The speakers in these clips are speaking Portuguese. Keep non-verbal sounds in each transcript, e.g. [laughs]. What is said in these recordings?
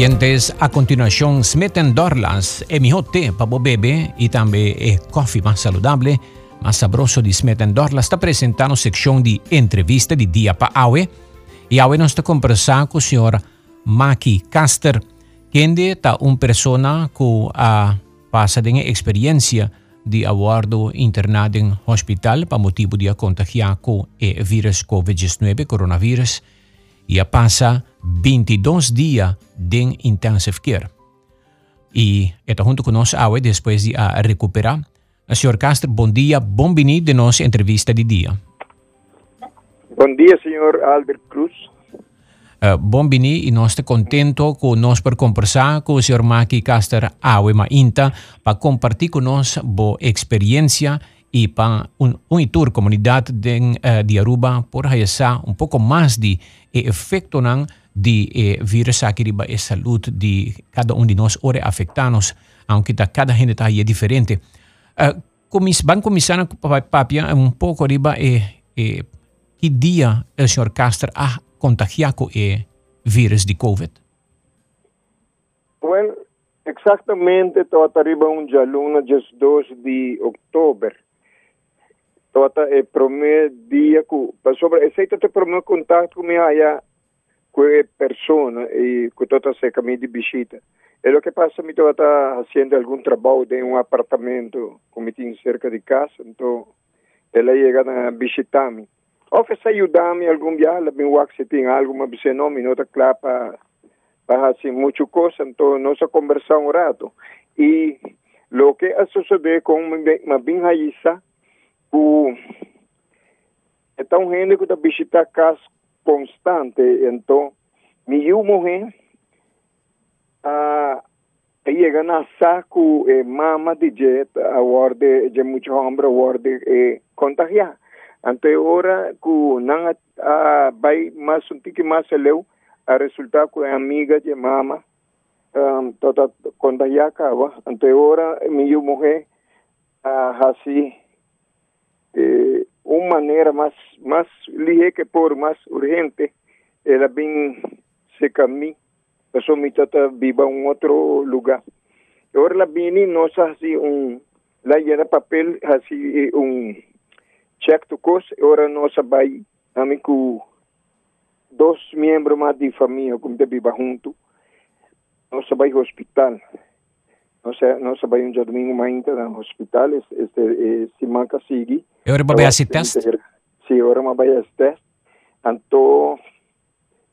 oyentes, a continuación el mejor té para bebé y también el coffee más saludable, más sabroso de Smeten Dorlas, está presentando sección de entrevista de día para Awe. Y Awe nos está conversando con el señor Maki Caster, quien está una persona que ha pasado en experiencia de aguardo internado en hospital para motivo de contagiar con el virus COVID-19, coronavirus, y ha pasado 22 dias de intensive care. E está junto conosco hoje, depois de a recuperar. Senhor Castro, bom dia, bom vindo de nossa entrevista de dia. Bom dia, senhor Albert Cruz. Uh, bom vindo e nós estamos contentes com nós por conversar com o senhor Maki Caster Awe Mainta para compartilhar com nós a experiência e para um, um tour comunidade de, uh, de Aruba por realizar um pouco mais de efeito não de eh, virus aqui a saúde de cada um de nós ora afetados, aunque da cada gente aí é diferente. Uh, comis, van começando papia um pouco riba eh, eh, que dia o senhor Castro ha contagiado com o vírus de COVID? Well, exatamente toda arriba um dia luna, dia 2 de outubro. Toda é primeiro dia que, sobre, esse é o primeiro contato que me qué persona y que toda se camina de visita. Es lo que pasa, mi está haciendo algún trabajo de un apartamento como tiene cerca de casa, entonces ella llega a visitarme. Ofrece ayudarme algún día, la mi si tiene algo, me dice, no, mi nota clara para, para hacer muchas cosas, entonces nos ha conversado un rato. Y lo que ha sucedido con mi bien Raíssa, que está un gente que está visita casa constante. Então, me morrer, ah, llega a saco eh, mama de jet, a worde de muito homem, a worde eh, contagiar. Ante ora que não ah, vai mais um tique mais leu, a resultar com a amiga de mama, um, toda contagiar acaba. Ante ora me morrer, ah, assim, eh, uma maneira mais, mais ligeira que por mais urgente, ela vem se caminha, pessoa me tata viva em outro lugar. Agora ela vem nós assim um, lá era papel assim um check to cost, agora nós vai com dois membros mais de família como de viva junto, nós vai ao hospital. Nós, nós vai um domingo mais no hospital, este, se manca sigue. Ahora va a hacer test? Sí, ahora va a hacer test. Entonces,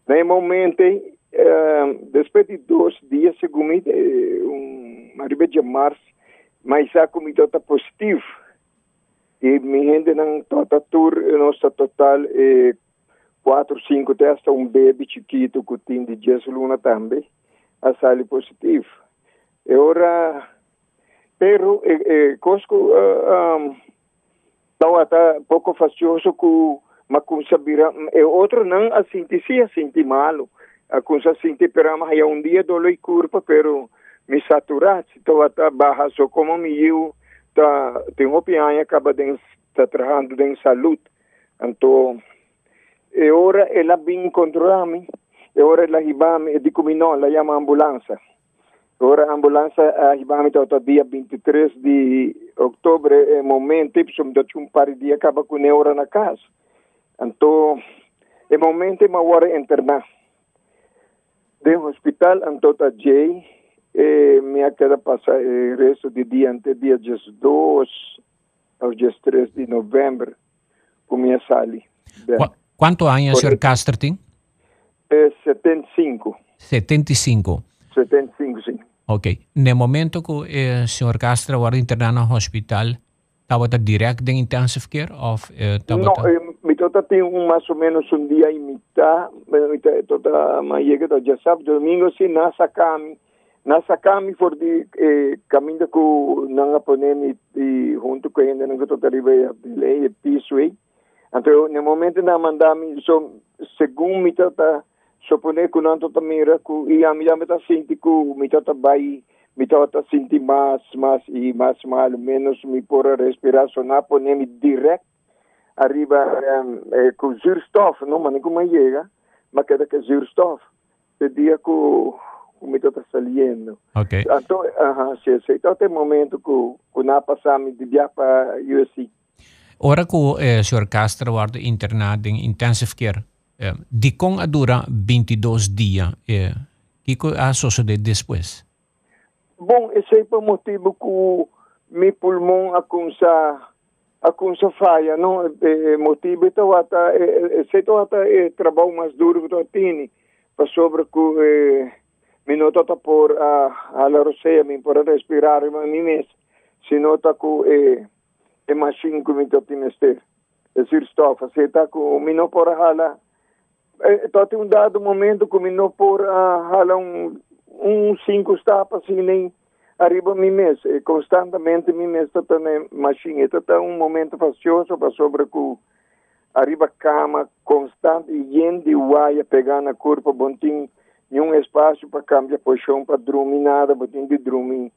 normalmente, uh, después de dos días, segundo eh, um, arriba de março, mas a comida está positivo. E minha gente não toda tour, nossa total quatro, cinco testes, um bebê chiquito que tem de 10 luna também, a sale positivo. E ora, pero, eh, eh, cosco, uh, um, então até pouco fastioso que mas com sabira e outro não a sentir se a malo. A com se sentir pero mas um dia dolo e curva pero me saturar então até barra como me eu. Tá tem pianha acaba de tá trabalhando em saúde então e ora ela vem controlar-me e ora ela riba-me e dico não ela chama ambulância Ora, a ambulância arribava até dia 23 de outubro, é momento, precisamos de um par de dias, acaba com a hora na casa. Então, é momento, uma hora internar. De hospital, então, a Jay, e minha queda passa o resto de dia, até dia 2 ao dia 3 de novembro, com minha sali. Qu quanto anos o senhor Castro tem? É 75. 75. 75, sim. Ok. No momento que o eh, senhor Castro was internado no hospital, estava direto de intensive care? Of, eh, no, eh, mi tota tem um, mais ou menos um dia e mitad, já sabe, domingo, sim, nessa cama, nessa cama, for de eh, caminho que não aponemos e junto com ele, não que toda riba e piso aí. Então, no momento, não mandamos, so, mi tota, supone que não tota mira ku i ami ami ta sinti ku mi tota bai mi tota sinti mais mais e mais mal menos mi por respiração na ponemi direct arriba um, eh, com zuurstof não mas como chega mas queda que zuurstof de dia que como está saliendo. Ok. Então, aham, sim, sim. Então tem momento que que na passamos de viajar para USC. Ora que o eh, Sr. Castro wordt internado em intensive care, eh, de com a dura 22 dias, eh, que a suceder depois? Bom, esse é o motivo que meu pulmão acusa acusa falha, não? É, motivo então até esse então até é trabalho mais duro que eu tenho, para sobre que eh, me nota por a a roceia, me por respirar, mas mesmo, se nota que eh, é mais cinco minutos tinester. É surstofa, se está com me não por hala, então tem um dado momento não por hala um um cinco tapas assim nem arriba mi mês, e constantemente mi mês está na machine, está um momento facioso para sobre que arriba cama constante e gente uaia pegar na curva, bontinho nenhum espaço para cambiar posição para dormir nada, bontinho de dormir.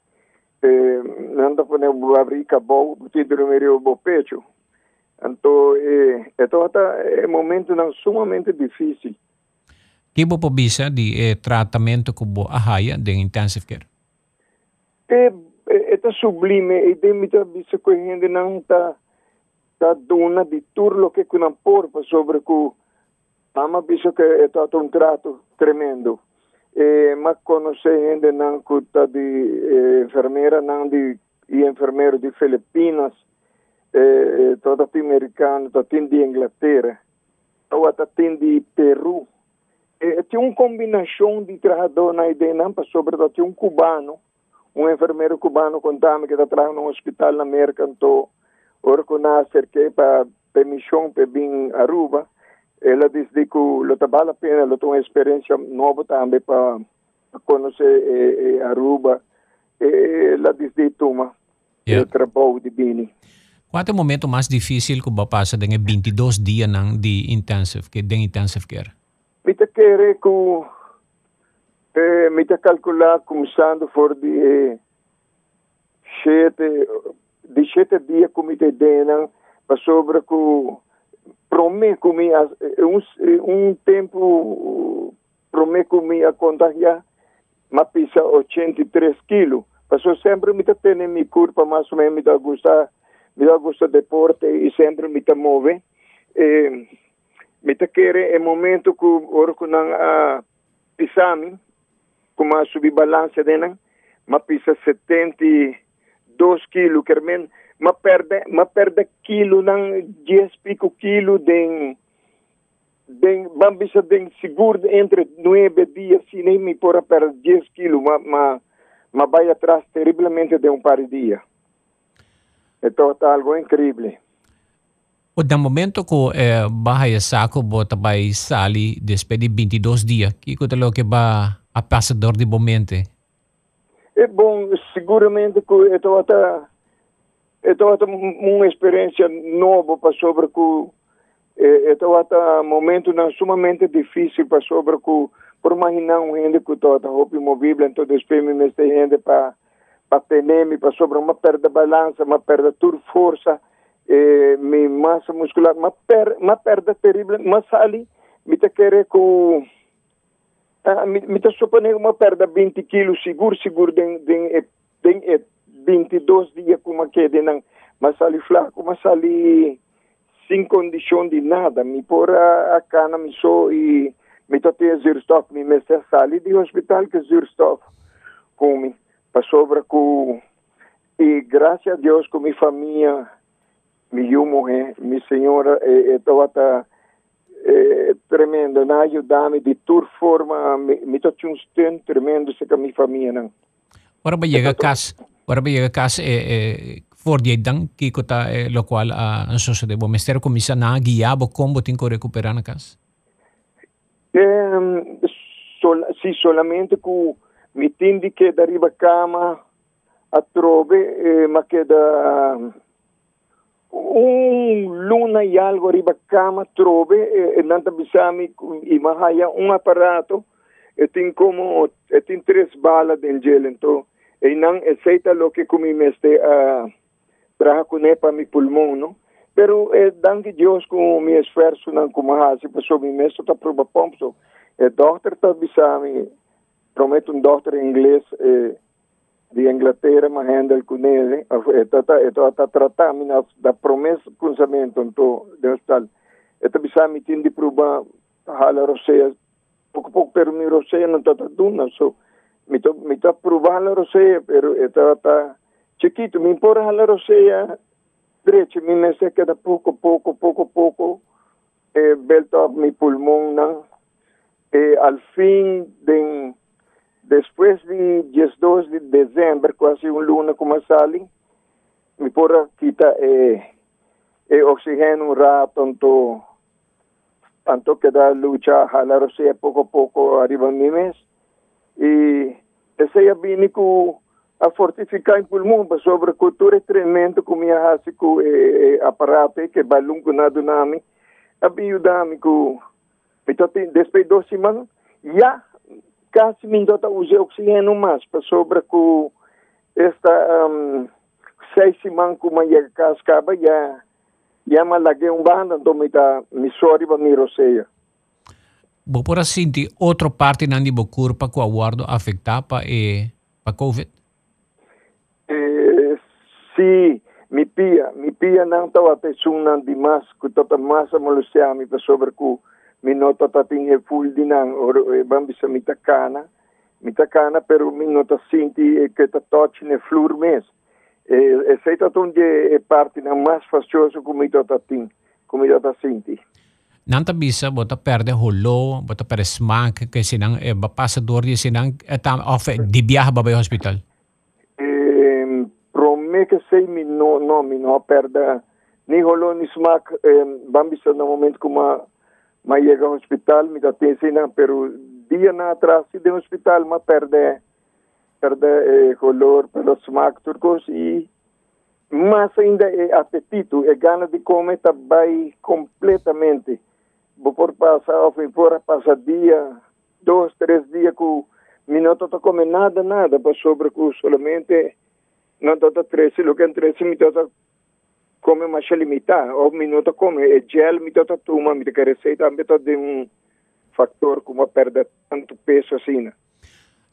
Eh, dá para abrir acabou, bontinho dormir o pecho. Então, eh, então é um momento não, sumamente difícil. Que bo pobisa di eh, tratamento que bo ahaya de intensive care? É, é, é sublime e muita vista que a gente não está tá dona de tudo que não porpa sobre que ama visto que é todo um trato tremendo. E, mas conhece gente não que está de eh, enfermeira não de e enfermeiro de Filipinas, eh, toda americano, toda de Inglaterra, toda de Peru. Eh, tinha uma combinação de trabalhador na ideia, não, sobre tinha um cubano, um enfermeiro cubano contava que está trabalhando no hospital na América, então, eu acerquei para permissão para vir a Aruba, ela disse que lo vale a pena, ela tem uma experiência nova também para conhecer eh, eh, Aruba. Ela disse, toma, Yeah. o trabalho de Bini. Qual é o momento mais difícil que passa de 22 dias de intensive, que de intensive care? Mita querer que eh, mita calcular começando for de eh, sete de sete dias como te denan para sobre que promete comi um um tempo promete comi a contagiar ma pisa 83 quilos passou sempre me tem mi curva mais ou menos me dá gusta me dá gusta deporte e sempre me te move eh, me te querer é momento que ora que não a pisami como a subir balança dena ma pisa 72 quilos que men ma perde ma perde quilo ng 10 pico quilo den den bambisa den seguro entre 9 dias se nem me pora per 10 quilos ma ma ma vai atrás terrivelmente de um par de dias então está algo incrível O da momento que eh, bahaya saco bota by sali después de 22 dias, que que lo que va a passador de momento? É bom, seguramente que então até então até uma experiência nova para sobre que então até momento não sumamente difícil para sobre que por imaginar um gente que está roupa imovível então depois me mete gente para para ter para sobre uma perda de balança, uma perda de força, eh, mi massa muscular, uma, uma perda terrível, mas ali me te querer com ah, me, te supone uma perda 20 quilos seguro, seguro den, den, den, den 22 dias como que de não, mas ali flaco, mas ali sem condição de nada, me pôr a, a cana, me só e me te ter zirstof, me mestre sali de hospital que zirstof come, para com e graças a Deus com minha família minha mulher, minha senhora, é, é, tá, é, tremendo, na ajudar-me de toda forma, me, me tô um sustento tremendo se com a minha família, não. Ora ba yaga kas, ora ba yaga kas eh, eh, for di dang ki ko ta eh, lo qual a uh, so de bo mester komisa na guiabo combo tinko recuperar na kas. Eh, sol, sì, solamente che mi tindi che da riva cama a trove, eh, ma che da un luna e algo arriba cama trove e nanta bisami e mahaya un aparato e tin como e tin tres balas del gel então e não aceita lo que comi meste a uh, traja com para mi pulmão no pero eh, danke Deus com mi esforço não como hasi passou mi mesto tá proba pompo e doctor tá bisami prometo um doutor em inglês eh, de Inglaterra, mas handle com ele, estou a tratar da promessa de pensamento do hospital. Estou pensando que tem de provar a roceia, pouco pouco pero mi roceia não está duna, so me estou me estou provando a roceia, pero estou tá chiquito, me impor a roceia direito, me me se queda pouco pouco pouco pouco eh, belto mi pulmão não eh, al fim de Depois de 12 de dezembro, quase um luna sali, me pora kita e, e oxigênio um rato, tanto, tanto que da lucha, jalar se pouco a pouco arriba mi mês. E esse é com a fortificar o pulmão, sobre cultura tremendo com minha raça com e, aparato que vai longo na dunami, ajuda-me com, depois de semanas, já casi mindota use oxigênio mais para sobre com esta um, seis semanas que uma ia cascaba já malagay um banda me me para me roceia Bo por assim de outra parte não de curva com a guarda afetada e para covid? Eh, sim mi pia mi pia não estava pensando demais que toda massa molestiami para sobre com minota tating he full dinang or e bambi sa mitakana. Mitakana pero minota sinti e che ta touch ne flur mes. E, e sei taton je e parte na mas fastioso come ito tating come sinti Nanta bisa bota perde holo, bota perde smak ke sinang e pasador di sinang etam of di biah babay hospital. Eh, prome que sei mi no no mi no perda ni holo ni smak eh, bambisa no momento como mas chega ao hospital, me dá ensina, pero dia na atrás de hospital, mas perde, perde eh, color pelos turcos e mas ainda é apetito, é gana de comer também completamente. Vou por passar, vou por passar dia, dois, três dias com minuto não comer nada, nada, para sobre com solamente não estou três, o que é três minutos come uma limitada, ou minuto come, gel mi tota tuma, mi que receita, mi de um fator como perder tanto peso assim. Né?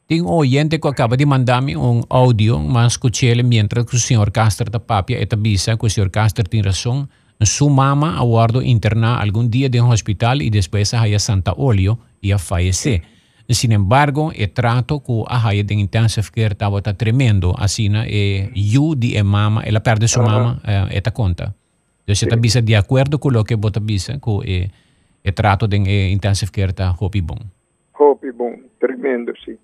Tem um oyente que acaba de mandar-me um áudio, mas escutei ele mientras que o senhor Castro da Papia etabisa que o senhor Castro tem razão. Sua mama aguardo internar algum dia de um hospital e depois a Santa Olio e a falecer. Sin embargo, el trato que a de intensive care estaba tremendo, así, e you di e mama, ela perde sua mama, uh -huh. eta conta. Entonces, está bisa de acuerdo con lo que bota bisa, que e, el trato de intensive care está hopi bom. Hopi bom, tremendo, sim.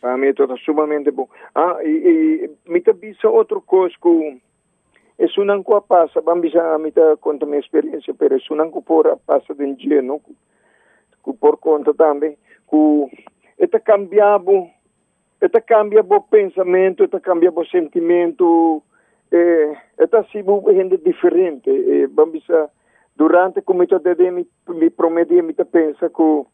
Para mim está sumamente bom. Ah, e, e me está bisa outra coisa que é uma coisa passa, vamos bisa, me está conta minha experiência, pero é uma coisa passa de dia, não? Por conta também, ku eta cambiabo eta cambia bo pensamento eta cambia bo sentimento eh, eta si bu gente diferente eh, bambisa durante come ito dede mi, mi promedi mi ta pensa ku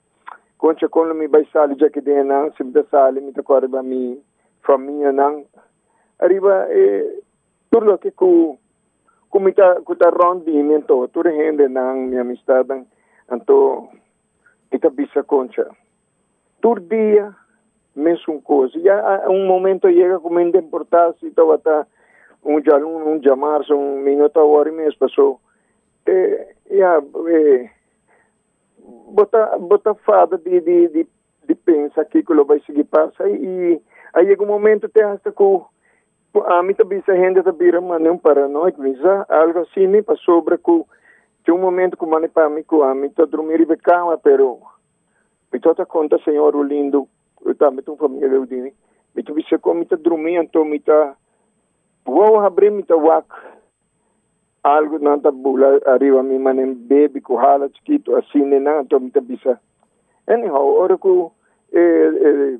concha con mi vai sali già che de nan si da sali mi ta corba mi famiglia nan arriva eh, turlo che ku come ta ku ta rendimento tu rende nan mi amistad anto ita bisa concha dia, mesmo coisa. E a, um momento chega com muita importância, então está um um, um chamar, um minuto a hora mesmo, passou. É, yeah, é, bota, bota fada de, de, de, de pensar que aquilo vai seguir passa e aí chega um momento até hasta que a mim também se rende da bira mas não paranoico mas algo assim me passou sobre que tinha um momento que mane para mim que a mim tá dormir e cama pero Mitota conta senhor lindo, tá mitu família leudini. Mitu bisa ko mita drumianto mita wow abre mita wak algo nanta bula arriba mi manem baby ko hala chiquito asine na to mita bisa. Anyhow, ora ko eh, eh,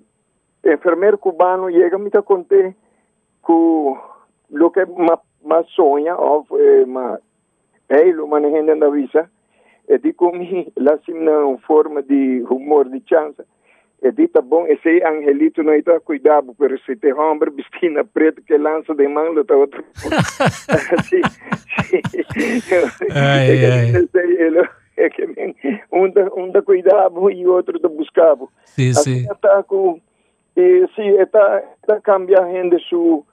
enfermeiro cubano chega mita conte ku lo que ma, ma sonha of eh, ma hey lo manejando na visa e di come [laughs] la simna forma di humor di chance e tá bom esse angelito não está cuidado por esse te homem vestina preto que lança de mão tá outro sim ai ai é que um da um da cuidado e outro da buscava sim sim tá com E sim, está está cambiando su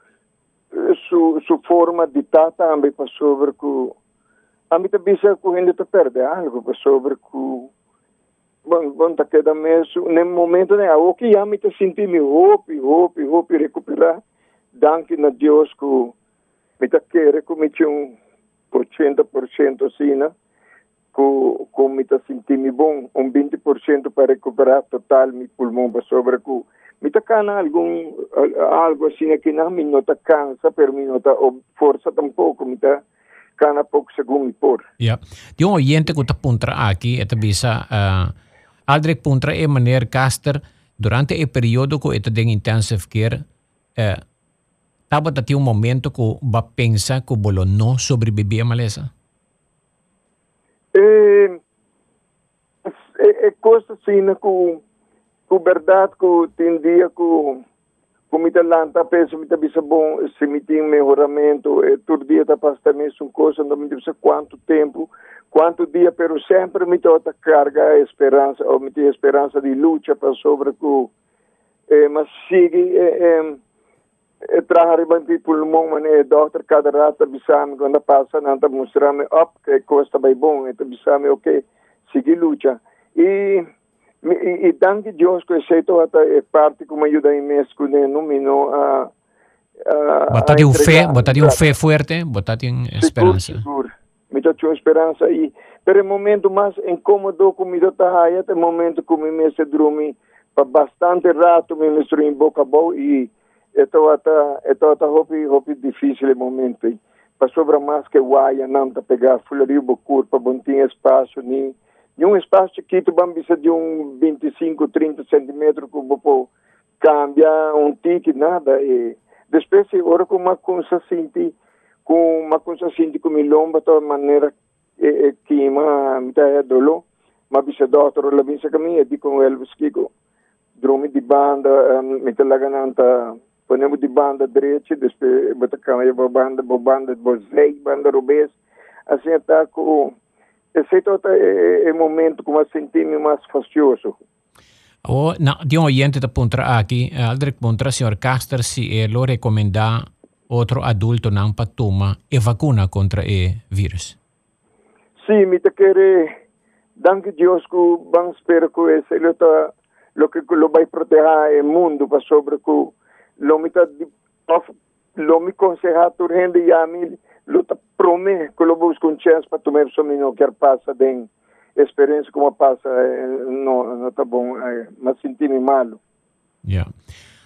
su su forma de estar também para sobre que a também se correndo está perde algo para sobre que bom bom tá queda mesmo no momento né o que mim tá senti me hope hope hope recuperar danke na Deus que me tá querer como um por 80% assim né com com me tá sentindo bom um 20% para recuperar total meu pulmão para sobre que me tá cana algum algo assim que não me nota cansa pero me nota força tampouco me tá cana pouco segundo me por. Ja die oyente que tá puntra aqui é bisa uh, aldrig puntra e maneira caster durante o período que eta den intensive care uh, tava dati um momento que ba pensa que bolo não sobreviver a malesa? É, é, é coisa assim né, que verdade ku kumita lanta penso mita bisa bom se me tem melhoramento e todo dia tá pasta mesmo coisa não me bisa quanto tempo quanto dia pero sempre me tota carga esperança ou me tem esperança de luta para sobre ku eh, mas sigue eh, eh, trabalhar bem pulmão mané doutor cada rata bisa me quando passa não tá mostrar me up que costa bem bom então bisa me ok sigue luta e e, danke Deus que aceito até é parte como ajuda imenso né no mino a Botate um fé, botate um fé forte, botate em esperança. Seguro, me dá uma esperança pero o momento mais incômodo me dá aí é o momento que me se dormi para bastante rato me mestre em boca boa e então até então até hopi hopi difícil o momento para sobra mais que guaia não tá pegar fulharia bocur para bom espaço nem em um espaço chiquito, vamos de um 25, 30 centímetros, vou cambia um tique, nada. E depois, agora, com uma coisa senti, com uma coisa senti com lomba, de maneira que queima, me dá dolor. Mas, bisa doutor, la bisa kami, di com ele, busquico, drome de banda, me talaga nanta, ponemos de banda direita, depois, bota kami, banda, banda, bozei, banda rubês, assim, está com esse é o momento como senti-me mais fastioso. O na di un oyente da puntra aqui, aldrig puntra signor Caster si e lo recomenda outro adulto não patuma e vacuna contra o vírus. Sim, me te quere danke Deus que bang espero que esse lo ta lo que lo vai proteger o mundo para sobre que lo me ta lo me conseja tu rende e a mim luta prome que chance para tomar somino que passa den experiência como passa não não tá bom mas senti-me malo yeah.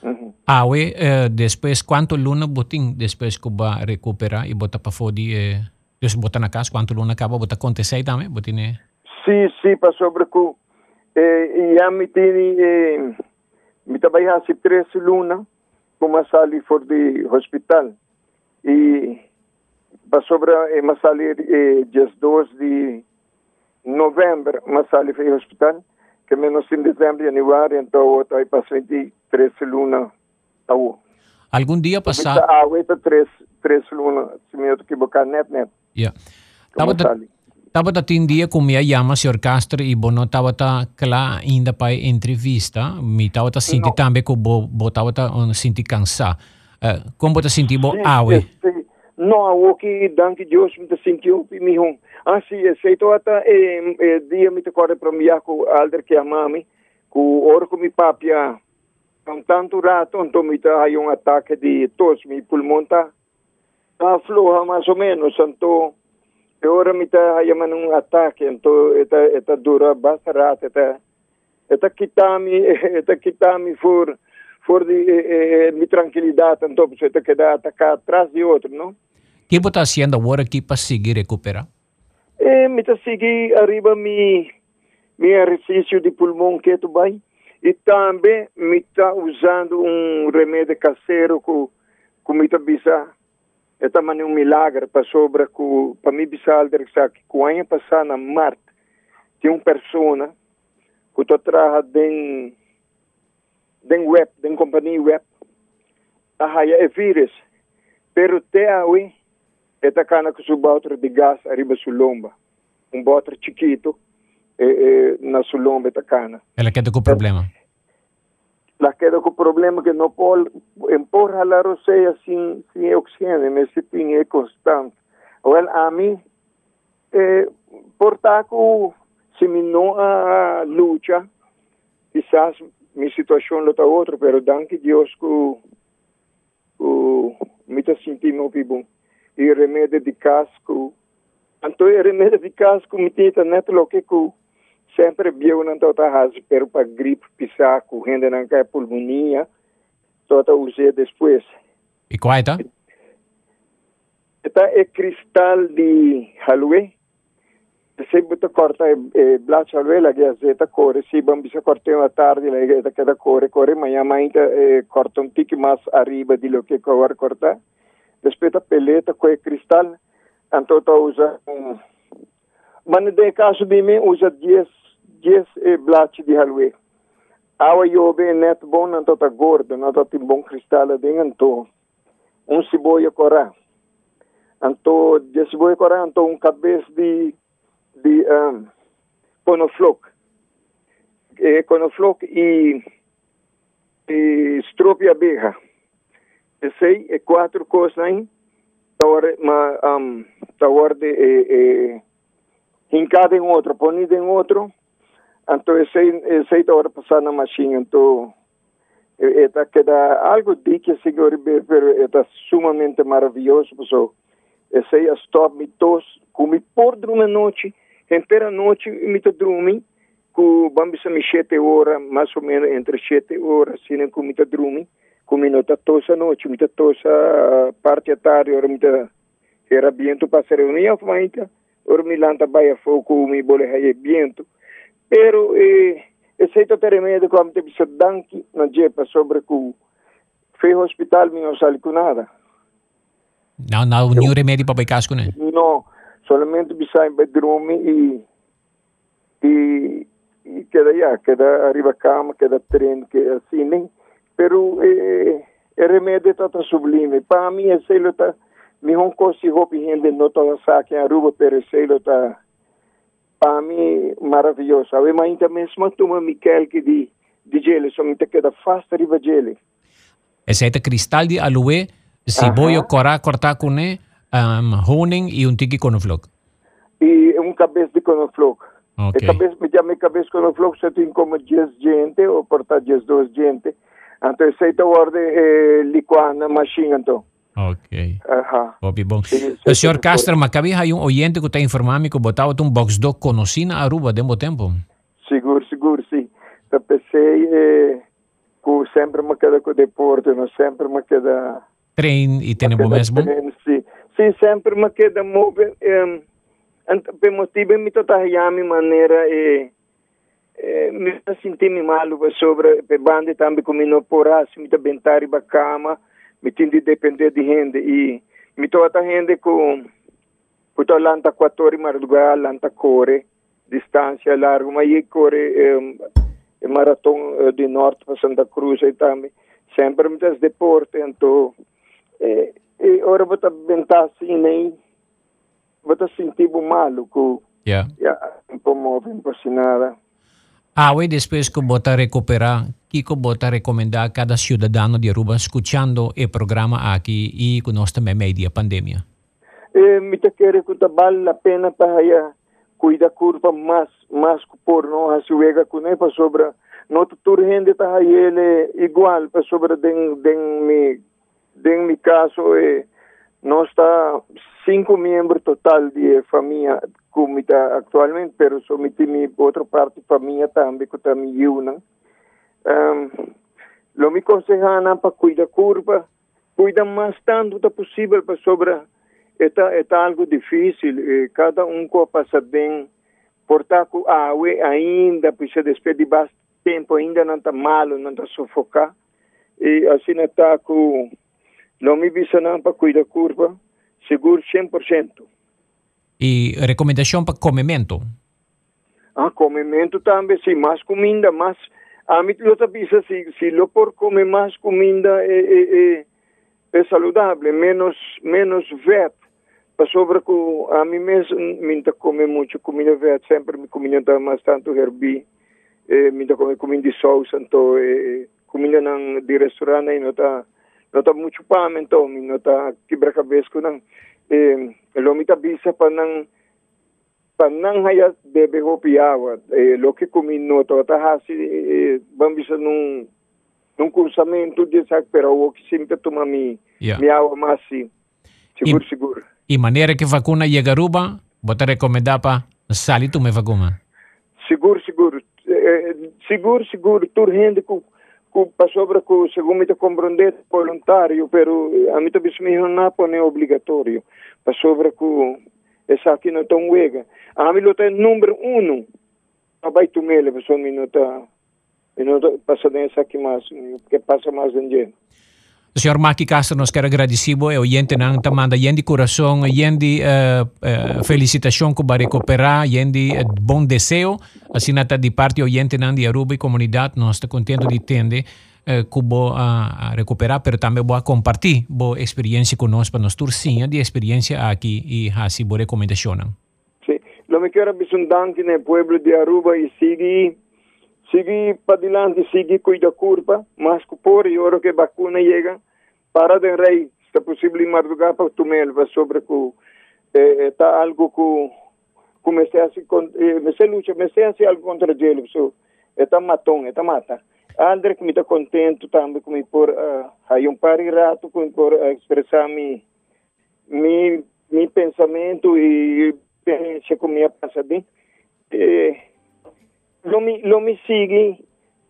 Uhum. ah we uh, depois quanto luna botin depois que vai recuperar e botar para fora eh, depois botar na casa quanto luna acaba botar acontecer também botin eh sim sim para sobre que eh, e a me tini eh, me trabalhar se três luna como sali for de hospital. E sobre e masali e dias 2 de novembro masali foi hospital que menos em dezembro januário então eu aí para 23 luna ao algum dia passar ah oito três três luna se me equivocar net net yeah. Tava tava da tin dia com minha chama senhor Castro e bono tava ta kla ainda para entrevista. Mi tava ta sinti também que bo bo tava ta sinti cansa uh, como ta sinti bo awe? sim, awoki danke Deus me sentiu mi hon assim aceito ata e, e dia me corre para mi ako alder que amami ku or ko mi papia. Com tanto rato então me tá aí um ataque de tos mi pulmão tá a floja mais ou menos então ora tá aí um ataque então eta eta dura bastante rato eta eta kitami [laughs] eta kitami for for de eh, mi tranquilidade então você tem que dar atacar atrás de outro não que você está fazendo agora aqui para seguir recuperar? Eh, me está seguir arriba mi mi exercício de pulmão que tu vai e também me está usando um remédio caseiro que me está bisa é também um milagre para sobre que para mim bisa alder que quando passar na Marte tem uma pessoa que está trabalhando dentro den web, den companhia web, a é vírus. Pero te aui, é cana que suba outro de gás arriba sulomba. Um botre chiquito, e, e, na sulomba é cana. Ela quer com problema? la queda com problema que não pode empurrar a roceia sem, sem oxigênio, mas se é constante. Well, a mim, eh, portaco, se me não a luta, quizás minha situação está outra, pero danke Deus que, que me está sentindo muito bom. E remédio de casco, então o remédio de casco me tenta neto lo que que sempre viu na tota casa, pero para gripe, pisaco, rende na pulmonia, tota usei depois. E qual é, tá? Esta é cristal de halwe. Se você corta e blacha halwe, la gazeta corre. Se você corta uma tarde, la gazeta queda corre, corre. Amanhã ainda eh, corta um tique mais arriba de lo que agora corta. Depois a peleta com cristal, tá usa um... Mas no caso de mim, usa 10 10 eh, blach de halwe. Awa yobe net não tá gordo, não tá bom cristal dentro. Um cebola corá. Anto, de cebola corá, anto um cabeça de, de um, conofloc. Eh, conofloc e, e strope abeja. Esse é quatro coisas aí. Tawar, ma, um, tawar de, eh, eh, hincada em outro, ponida em outro. Então, esse, esse hora passar na máquina, então, está queda algo de que senhor pero está sumamente maravilhoso, pessoal. Esse é stop me tos, comi por dormir noite, inteira noite me to dormir, com bambisa me sete horas, mais ou menos entre sete horas, se não comi to dormir, comi nota tosa noite, me tosa parte tarde, ora me era viento para ser reunião, mas ora me lanta baia fogo, me bole haye viento. Pero eh, esse tremendo como te bisa danki na jepa sobre que foi hospital mi não com nada. Não, não, nenhum remédio para baicar com Não, somente bisa em bedroom e e e queda já, queda arriba cama, queda trem, que assim nem. Pero eh, o remédio está sublime. Para mim, esse está mi cosi hopi gente não toda saque a ruba, pero esse está para mim maravilhoso. Mas ainda mesmo tuma Miquel que di di gele, somente queda fasta riva gele. Esse é cristal de aloe, cebolla, corá, cortar com um, honing e um tiki conofloc. E um cabeça de conofloc. Okay. E cabeça, me chama cabeça conofloc, se tem como 10 gente, ou portar 10, 2 gente. Então, esse é o ordem eh, liquar na máquina, então. Ok. Ajá. Opi, bom. Sim, O senhor Castro, mas cabia aí um oyente que está informando que botava um box dog conhecina Aruba demo tempo. Seguro, seguro, sim. Eu pensei eh, que sempre me queda com o deporte, não sempre me queda... Trein e tem bom mesmo? Sim, sim, sempre me queda mover. Um, per motivo mi tota mi maneira e eh, me senti mal sobre per bande também como não porasse me bentari ba cama me tinha de depender de gente e me tota gente com com lanta 4 madrugada lanta corre distância larga mas aí corre um, maratón de norte para Santa Cruz e também sempre me das deporte então eh, e ora vou bentar assim nem vou sentir que Yeah. ja, não promove nada. Awe, depois que bota recuperar, Kiko bota recomendar a cada cidadão de Aruba escuchando o programa aqui e que nós também meio pandemia. Eh, me te quero que vale a pena para ya cuida curva mais mais por nós a suega ele para sobre não tudo gente tá aí ele igual para sobre den den mi den mi caso eh, nós está cinco membros total de família como está atualmente, pero somiti mi outra parte família também que também una. Um, lo me aconselham para cuidar curva, cuida mais tanto da possível para sobre está está algo difícil, eh, cada um que passa bem, portar com água ainda, precisa despedir de bastante tempo, ainda não está malo, não está sufocar, e assim está com, não me visam para cuidar curva, seguro 100%. E recomendação para comimento? Ah, comimento também, sim, mais comida, mais... A mim, eu também se, se eu por comer mais comida é, é, é, é saudável, menos, menos verde. Para sobre que a mim mesmo, me come muito comida verde, sempre me comida mais tanto herbi, eh, me come comida de sousa, então, eh, comida ng di restaurant ay nota nota mucho pa amin to mi nota kibra-cabeça ko ng eh, pa ng panang hayat bebe ho piawat eh, lo que comi nota ta hasi eh, bambisa nung nung cursamento de sac pero o que sempre toma mi Yeah. mi awa masi siguro Im- siguro E maneira que vacuna chega Aruba, bota recomendar para sali tu me vacuna. Seguro, seguro. Eh, seguro, seguro. Tu rende com com para sobre com segundo me compreender voluntário, pero a mim também me não é obrigatório. Para sobre com essa aqui não tão wega. A tem número um. Abai tu mele, me não tá não tá passando essa aqui mais, que passa mais em. Senhor Maki Castro, nós quero agradecer e oyente nang tamanda yendi coração, yendi uh, uh, felicitação que vai recuperar, yendi uh, bom deseo, assim nata de parte oyente nang de Aruba e comunidade, nós está contente de entender uh, que vou uh, recuperar, pero também vou compartilhar boa experiência conosco para nós turcinha de experiência aqui e assim boa recomendação. Sí. Lo me quiero un danke nel pueblo de Aruba e sigui sigui para adelante, sigui cuida curva, mas que por e ora que vacuna llega, para de rei, se possível madrugar para tu melva sobre que eh, está algo que comecei a se eh, me se lucha, me se hace algo contra ele, so, está matão, está mata. André que me está contento também com me por uh, aí um par de rato com por uh, expressar mi mi mi pensamento e experiência com minha passada. Eh, lo me lo me sigue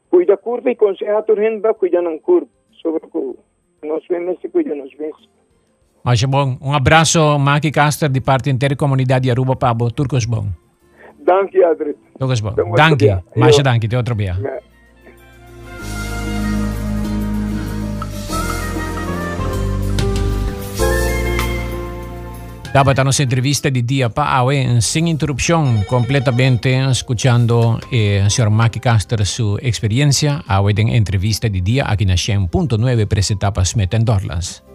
cuida curva e conseja a turhen ba cuida não curva sobre que nós vemos se cuida nós vemos. Mas é bom, um abraço Maki Castro de parte inteira comunidade de Aruba Pabo, turcos bom. Danke Adrit. Turcos bom. Então, Danke, mais danke, te outro dia. Ja. Dapat a nossa entrevista de dia pa awe sin interrupción completamente escuchando eh, Sr. Maki Caster su experiencia awe den entrevista de dia aqui na 100.9 presentava Smith Dorlands.